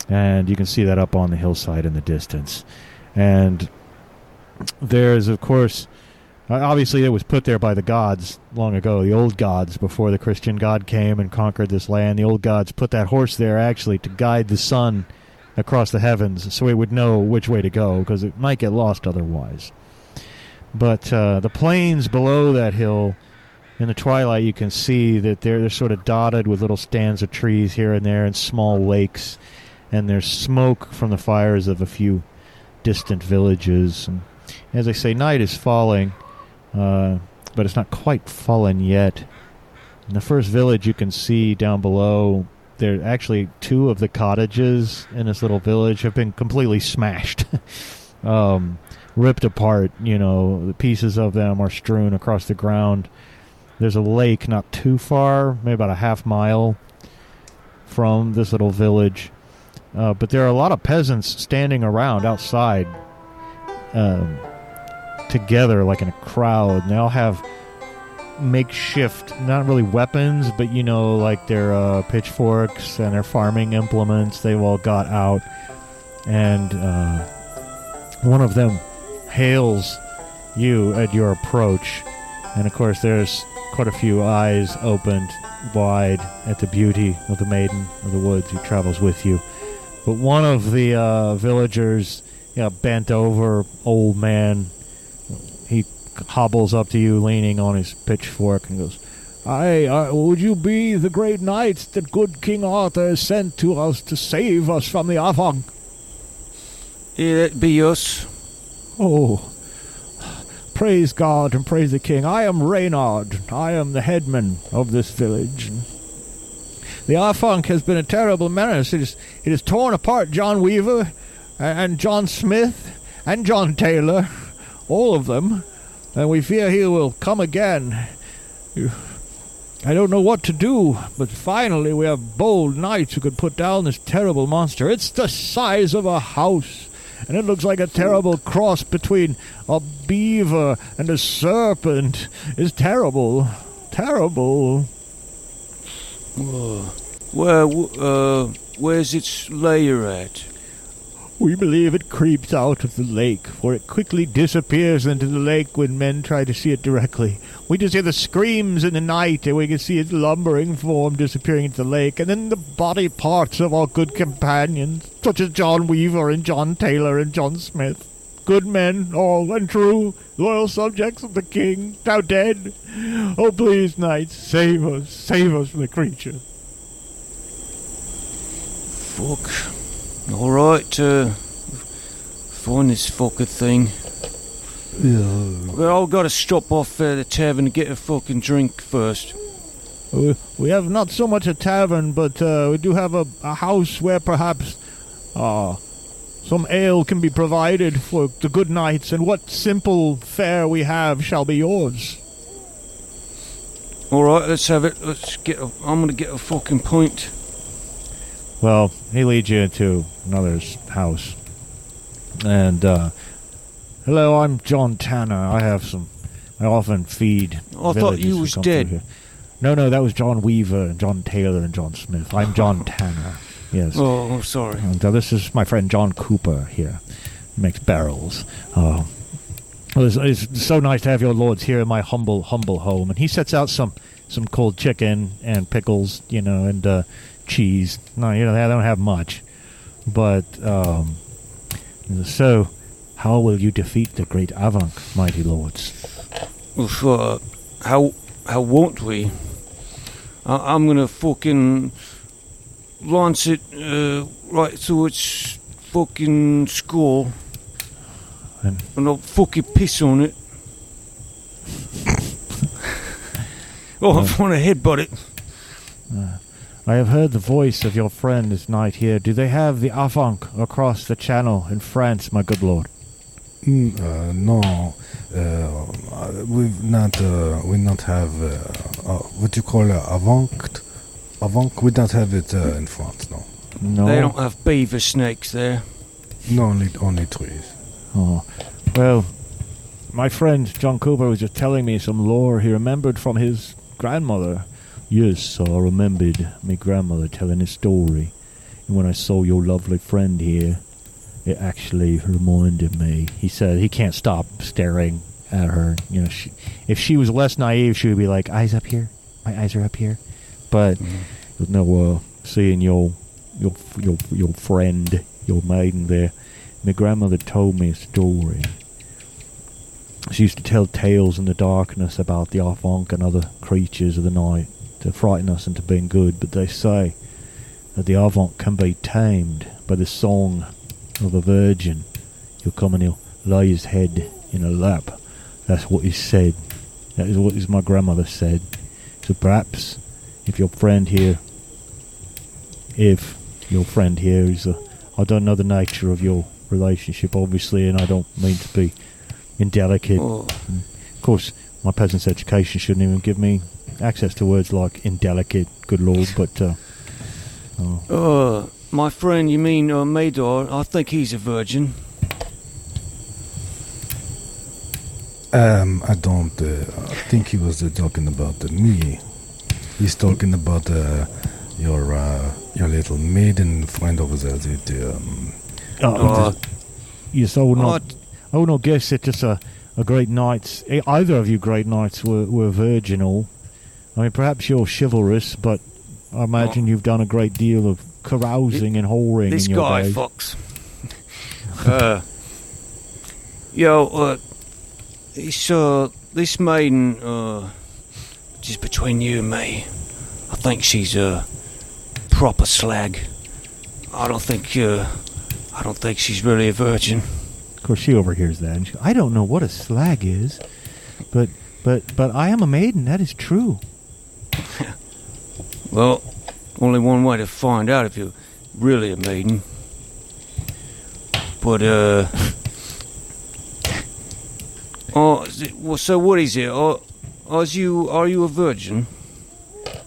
and you can see that up on the hillside in the distance and there's of course obviously it was put there by the gods long ago the old gods before the christian god came and conquered this land the old gods put that horse there actually to guide the sun across the heavens so it would know which way to go because it might get lost otherwise. But uh, the plains below that hill, in the twilight, you can see that they're, they're sort of dotted with little stands of trees here and there and small lakes. and there's smoke from the fires of a few distant villages. And as I say, night is falling, uh, but it's not quite fallen yet. In the first village you can see down below, there are actually two of the cottages in this little village have been completely smashed, *laughs* um, ripped apart. You know, the pieces of them are strewn across the ground. There's a lake not too far, maybe about a half mile from this little village. Uh, but there are a lot of peasants standing around outside um, together, like in a crowd. And they all have makeshift, not really weapons, but you know, like their uh, pitchforks and their farming implements. They've all got out. And uh, one of them hails you at your approach. And of course, there's quite a few eyes opened wide at the beauty of the maiden of the woods who travels with you. But one of the uh, villagers, you know, bent over old man, hobbles up to you, leaning on his pitchfork, and goes, "Aye, uh, would you be the great knights that good King Arthur has sent to us to save us from the Afanc?" That be us. Oh, praise God and praise the King. I am Reynard. I am the headman of this village. The Afanc has been a terrible menace. It has, it has torn apart John Weaver and John Smith and John Taylor, all of them, and we fear he will come again. I don't know what to do, but finally we have bold knights who could put down this terrible monster. It's the size of a house, and it looks like a terrible cross between a beaver and a serpent. It's terrible, terrible. Where, uh, where's its lair at? We believe it creeps out of the lake, for it quickly disappears into the lake when men try to see it directly. We just hear the screams in the night, and we can see its lumbering form disappearing into the lake, and then the body parts of our good companions, such as John Weaver and John Taylor and John Smith. Good men, all and true, loyal subjects of the king, now dead. Oh, please, knights, save us, save us from the creature. Fuck. Alright, uh, find this fucker thing. Yeah. We're all gotta stop off at the tavern to get a fucking drink first. We, we have not so much a tavern, but uh, we do have a, a house where perhaps uh, some ale can be provided for the good knights, and what simple fare we have shall be yours. Alright, let's have it. Let's get a, I'm gonna get a fucking point. Well, he leads you into another's house. And, uh, hello, I'm John Tanner. I have some, I often feed. I thought you was dead. No, no, that was John Weaver and John Taylor and John Smith. I'm John *laughs* Tanner. Yes. Oh, I'm sorry. And uh, this is my friend John Cooper here. Makes barrels. Uh, well, it's, it's so nice to have your lords here in my humble, humble home. And he sets out some, some cold chicken and pickles, you know, and uh, cheese. No, you know, they don't have much. But, um, so, how will you defeat the great Afanc, mighty lords? Uh, how how won't we? I, I'm gonna fucking launch it uh, right through its fucking skull, And- and I'll fucking piss on it. *laughs* oh, I want to headbutt it. I have heard the voice of your friend this night here. Do they have the Afanc across the channel in France, my good lord? Mm, uh, no, uh, we've not, uh, we not have, uh, uh, what you call uh, avant, avant. We don't have it uh, in France. No, No. They don't have beaver snakes there. no, only only trees. Oh, well, my friend John Cooper was just telling me some lore he remembered from his grandmother. Yes, I remembered my grandmother telling a story. And when I saw your lovely friend here, it actually reminded me. He said he can't stop staring at her. You know, she, if she was less naive, she would be like, "Eyes up here, my eyes are up here." But no, uh, seeing your your your your friend, your maiden there, my grandmother told me a story. She used to tell tales in the darkness about the Afanc and other creatures of the night to frighten us into being good, but they say that the Afanc can be tamed by the song of a virgin. He'll come and he'll lie his head in a lap. That's what is said. That is what is my grandmother said. So perhaps, if your friend here, if your friend here is a, I don't know the nature of your relationship, obviously, and I don't mean to be indelicate. Oh, Of course, my peasant's education shouldn't even give me access to words like indelicate, good lord, but, uh, oh, uh, my friend, you mean uh, Mador? I think he's a virgin. Um, I don't uh, think he was uh, talking about uh, me. He's talking about uh, your uh, your little maiden friend over there. That, um, Uh, yes, I would oh, not, I would not guess that just a, a great knights, eh, either of you great knights were, were virginal. I mean, perhaps you're chivalrous, but I imagine you've done a great deal of carousing and whoring this in your guy, days. Fox. uh, yo, uh, this, uh, this maiden, uh, just between you and me, I think she's a proper slag. I don't think, uh, I don't think she's really a virgin. Of course, she overhears that, and she, I don't know what a slag is, but but but I am a maiden. That is true. *laughs* Well, only one way to find out if you're really a maiden. But, uh. *laughs* oh, well, so what is it? Oh, are you, are you a virgin?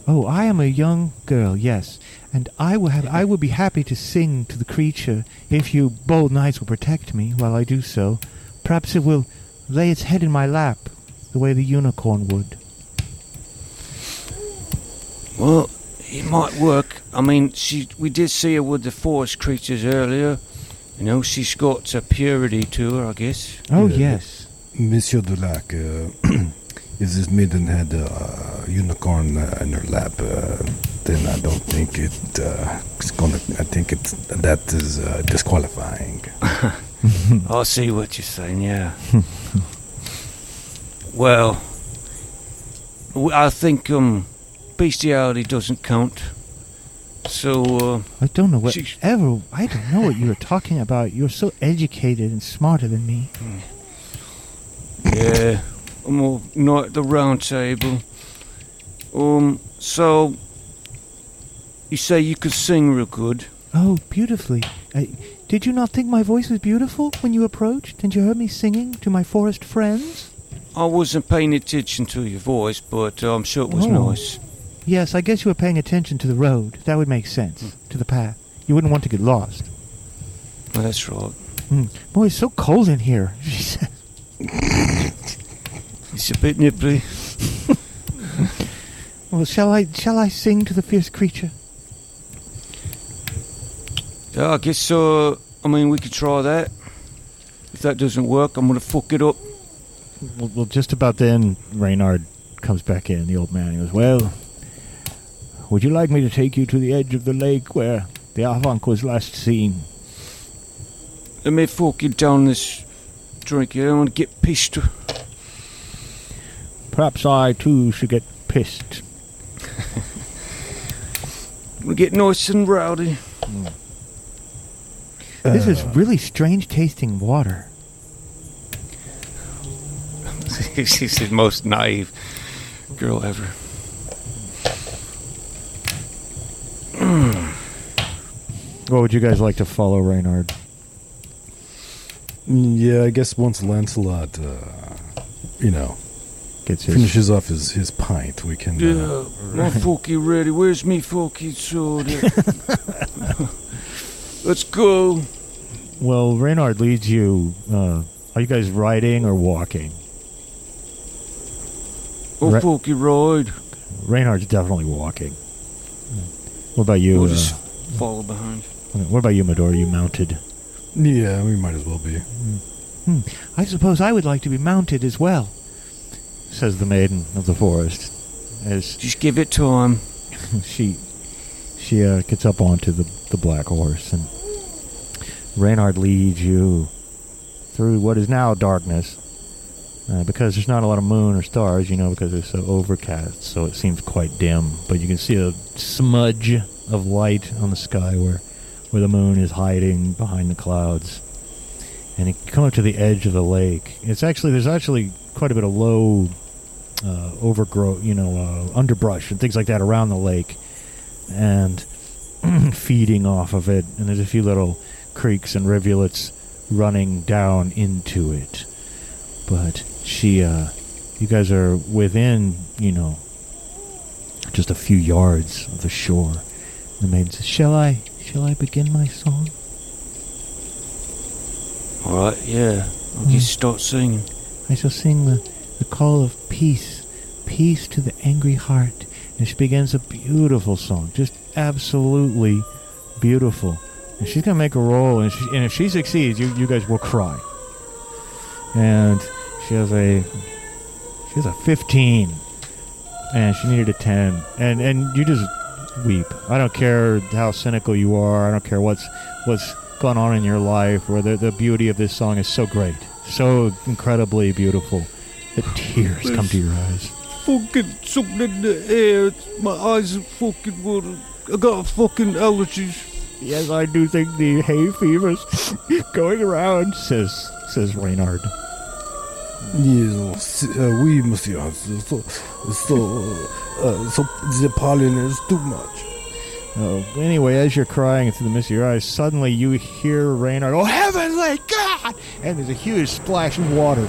Oh, I am a young girl, yes, and I will have I will be happy to sing to the creature if you bold knights will protect me while I do so. Perhaps it will lay its head in my lap, the way the unicorn would. Well, it might work. I mean, she, we did see her with the forest creatures earlier. You know, she's got a purity to her, I guess. Oh Yeah. yes. Monsieur Dulac, uh, *clears throat* if this maiden had a unicorn uh, in her lap, uh, then I don't think it, uh, it's gonna. I think it that is uh, disqualifying. *laughs* I see what you're saying, yeah. *laughs* well, I think um, bestiality doesn't count. So, uh, I don't know what Sheesh. ever. I don't know what you are talking about. You're so educated and smarter than me. yeah, I'm all not at the round table. Um, so, you say you could sing real good. Oh, beautifully. Uh, did you not think my voice was beautiful when you approached and you heard me singing to my forest friends? I wasn't paying attention to your voice, but uh, I'm sure it was Oh. nice. Yes, I guess you were paying attention to the road. That would make sense. To the path. You wouldn't want to get lost. Well, that's right. Mm. Boy, it's so cold in here. *laughs* She said. It's a bit nipply. *laughs* Well, shall I shall I sing to the fierce creature? Yeah, I guess, uh, I mean, we could try that. If that doesn't work, I'm gonna fuck it up. Well, well just about then, Reynard comes back in. The old man. He goes, "Well, would you like me to take you to the edge of the lake where the Afanc was last seen?" Let me fork you down this drink here. I want to get pissed. Perhaps I too should get pissed. *laughs* I'm gonna get nice and rowdy. This is Uh, really strange tasting water. *laughs* She's the most naive girl ever. What would you guys like to follow, Reynard? Yeah, I guess once Lancelot, uh, you know, Gets his. finishes off his, his pint, we can. Uh, Yeah, my forky ready. Where's me forky sword? *laughs* Let's go. Well, Reynard leads you. Uh, are you guys riding or walking? Oh, Re- forky ride. Reynard's definitely walking. What about you? We'll Uh, just follow behind. What about you, Medora? You mounted? yeah, we might as well be. I suppose I would like to be mounted as well, says the maiden of the forest, as Just give it time. *laughs* she she uh, gets up onto the the black horse, and Reynard leads you through what is now darkness. Uh, because there's not a lot of moon or stars, you know, because it's so overcast, so it seems quite dim. But you can see a smudge of light on the sky where where the moon is hiding behind the clouds. And you come up to the edge of the lake. It's actually there's actually quite a bit of low uh, overgrowth, you know, uh, underbrush and things like that around the lake, and *clears throat* feeding off of it. And there's a few little creeks and rivulets running down into it. But she, uh, you guys are within, you know, just a few yards of the shore. The maiden says, "Shall I? Shall I begin my song?" All right, yeah. I'll Hmm. just start singing. I shall sing the, the call of peace, peace to the angry heart. And she begins a beautiful song, just absolutely beautiful. And she's gonna make a roll, and, she, and if she succeeds, you, you guys will cry. And she has a she has a 15, and she needed a 10, and and you just weep. I don't care how cynical you are. I don't care what's what's going on in your life, or the the beauty of this song is so great, so incredibly beautiful. The tears come to your eyes. Fucking something in the air. My eyes are fucking water. I got fucking allergies. Yes, I do think the hay fever's *laughs* going around, says says Oui, monsieur. So, so, so the pollen is too much. Anyway, as you're crying through the mist of your eyes, suddenly you hear Reynard, oh, heavenly God! And there's a huge splash of water.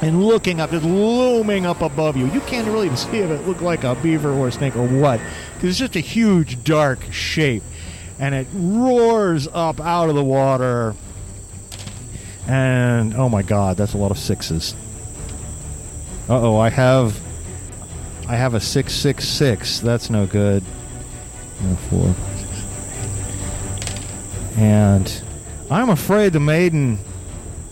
And looking up, just looming up above you. You can't really even see if it looked like a beaver or a snake or what. Because it's just a huge, dark shape. And it roars up out of the water. And, oh my God, that's a lot of sixes. Uh oh, I have. I have a 666. That's no good. No, four, six. And I'm afraid the maiden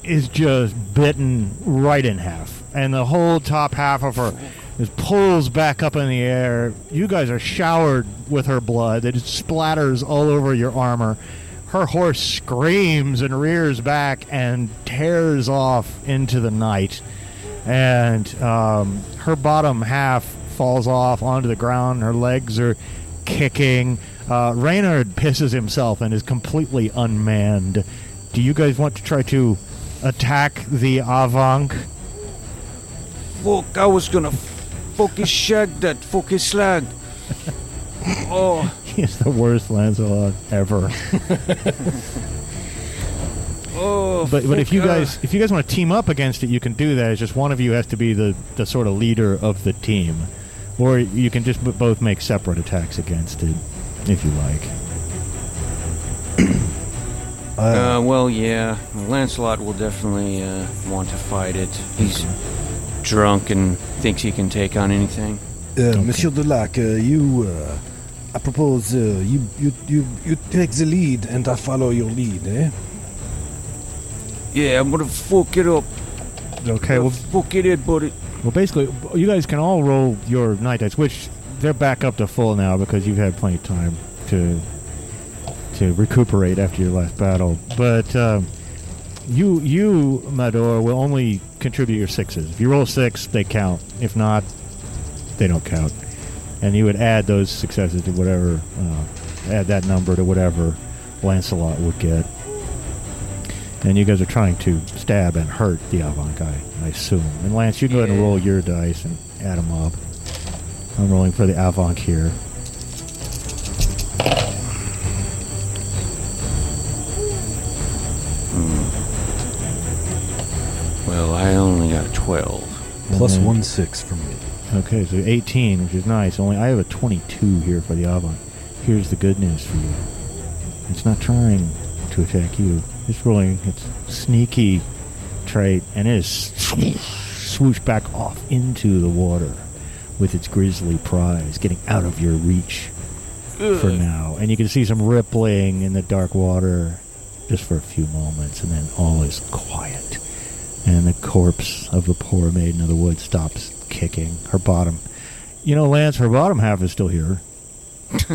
is just bitten right in half. And the whole top half of her just pulls back up in the air. You guys are showered with her blood. It splatters all over your armor. Her horse screams and rears back and tears off into the night. And um, her bottom half falls off onto the ground. Her legs are kicking. Uh, Reynard pisses himself and is completely unmanned. Do you guys want to try to attack the Afanc? Fuck, I was gonna fucking shag that fucking slag. *laughs* Oh, He's the worst Lancelot ever. *laughs* oh. But but if fuck, you uh, guys if you guys want to team up against it, you can do that. It's just one of you has to be the, the sort of leader of the team, or you can just b- both make separate attacks against it, if you like. *coughs* Uh, Uh, well, yeah. Lancelot will definitely uh, want to fight it. He's drunk and thinks he can take on anything. uh, Monsieur Dulac, uh, you, uh, I propose uh, you, you, you, you take the lead and I follow your lead, eh? Yeah, I'm gonna fuck it up. Okay. Well, fuck it in, buddy. well, basically, you guys can all roll your night dice, which they're back up to full now because you've had plenty of time to to recuperate after your last battle. But um, you, you, Mador, will only contribute your sixes. If you roll a six, they count. If not, they don't count. And you would add those successes to whatever, uh, add that number to whatever Lancelot would get. And you guys are trying to stab and hurt the Afanc guy, I assume. And Lance, you go ahead and roll your dice and add them up. I'm rolling for the Afanc here. Well, I only got a 12. Plus Mhm. one six from me. Okay, so 18, which is nice. Only I have a 22 here for the Afanc. Here's the good news for you. It's not trying to attack you. It's rolling its sneaky trait, and it is swooshed back off into the water with its grisly prize, getting out of your reach for now. And you can see some rippling in the dark water just for a few moments, and then all is quiet. And the corpse of the poor maiden of the wood stops kicking. Her bottom, you know, Lance, her bottom half is still here. *laughs*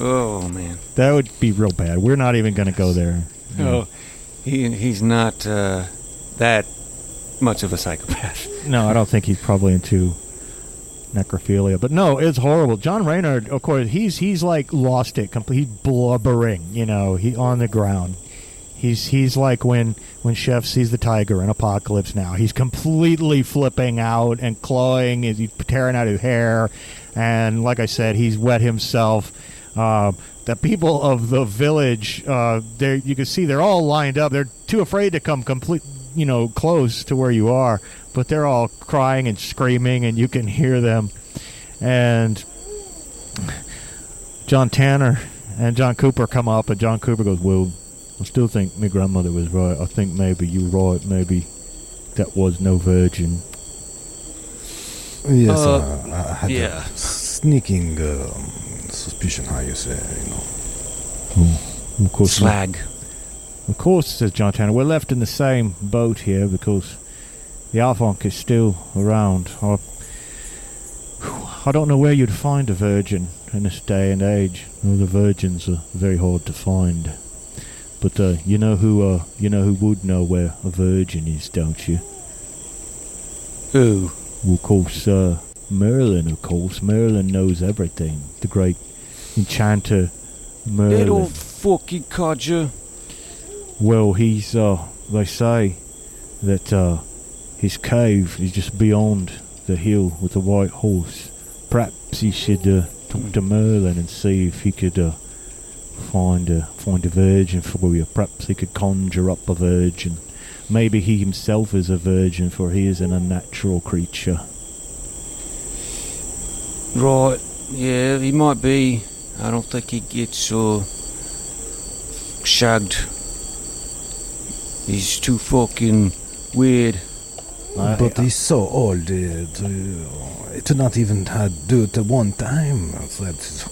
Oh, man. That would be real bad. We're not even going to go there. Oh, he, he's not uh, that much of a psychopath. *laughs* No, I don't think he's probably into necrophilia. But no, it's horrible. John Reynard, of course, he's he's like lost it. Complete, he's blubbering. You know, he on the ground. He's he's like when when Chef sees the tiger in Apocalypse Now. He's completely flipping out and clawing. He's tearing out his hair, and like I said, he's wet himself. Uh, the people of the village, uh, there you can see they're all lined up. They're too afraid to come complete, you know, close to where you are, but they're all crying and screaming, and you can hear them. And John Tanner and John Cooper come up, and John Cooper goes, "Well, I still think my grandmother was right. I think maybe you're right. Maybe that was no virgin." Yes, Uh, uh, I had yeah. a sneaking um, suspicion, how you say, you know. Of course, Slag. Of course, says John Tanner, we're left in the same boat here because the Afanc is still around. I, I don't know where you'd find a virgin in this day and age. Well, the virgins are very hard to find. But uh, you know who uh, you know who would know where a virgin is, don't you? Who? Well, of course, uh, Merlin. Of course, Merlin knows everything. The great enchanter Merlin. Little fucking codger. Well, he's, uh, they say that, uh, his cave is just beyond the hill with the white horse. Perhaps he should, uh, talk to Merlin and see if he could, uh, find a, find a virgin for you. Perhaps he could conjure up a virgin. Maybe he himself is a virgin, for he is an unnatural creature. Right. Yeah, he might be. I don't think he gets uh shagged. He's too fucking weird. I- but he's so old uh, to, to not even had do it at one time. That's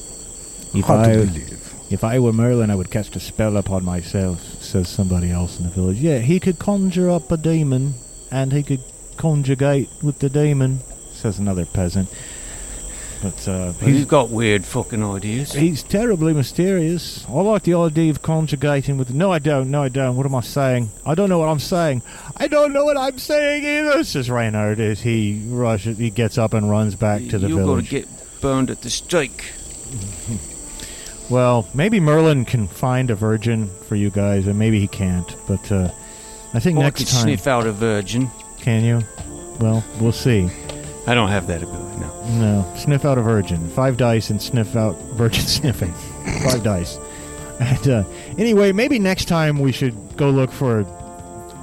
If hard to believe. If I were Merlin, I would cast a spell upon myself, says somebody else in the village. Yeah, he could conjure up a demon, and he could conjugate with the demon, says another peasant. But uh, He's got weird fucking ideas. he's terribly mysterious. I like the idea of conjugating with. No, I don't. No, I don't. What am I saying? I don't know what I'm saying. I don't know what I'm saying either, says Reynard as he rushes. He gets up and runs back to the village. You're gonna get burned at the stake. *laughs* Well, maybe Merlin can find a virgin for you guys, and maybe he can't. But uh, I think Or I next could time, sniff out a virgin. can you? Well, we'll see. I don't have that ability, no. No, sniff out a virgin. Five dice and sniff out virgin *laughs* sniffing. Five dice. And uh, anyway, maybe next time we should go look for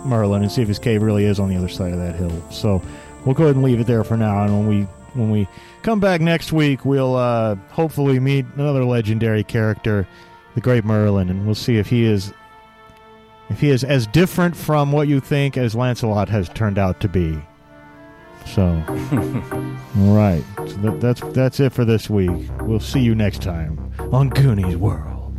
Merlin and see if his cave really is on the other side of that hill. So we'll go ahead and leave it there for now. And when we when we come back next week, we'll uh, hopefully meet another legendary character, the Great Merlin, and we'll see if he is if he is as different from what you think as Lancelot has turned out to be. So, *laughs* all right. So that, that's that's it for this week. We'll see you next time on Goonies World.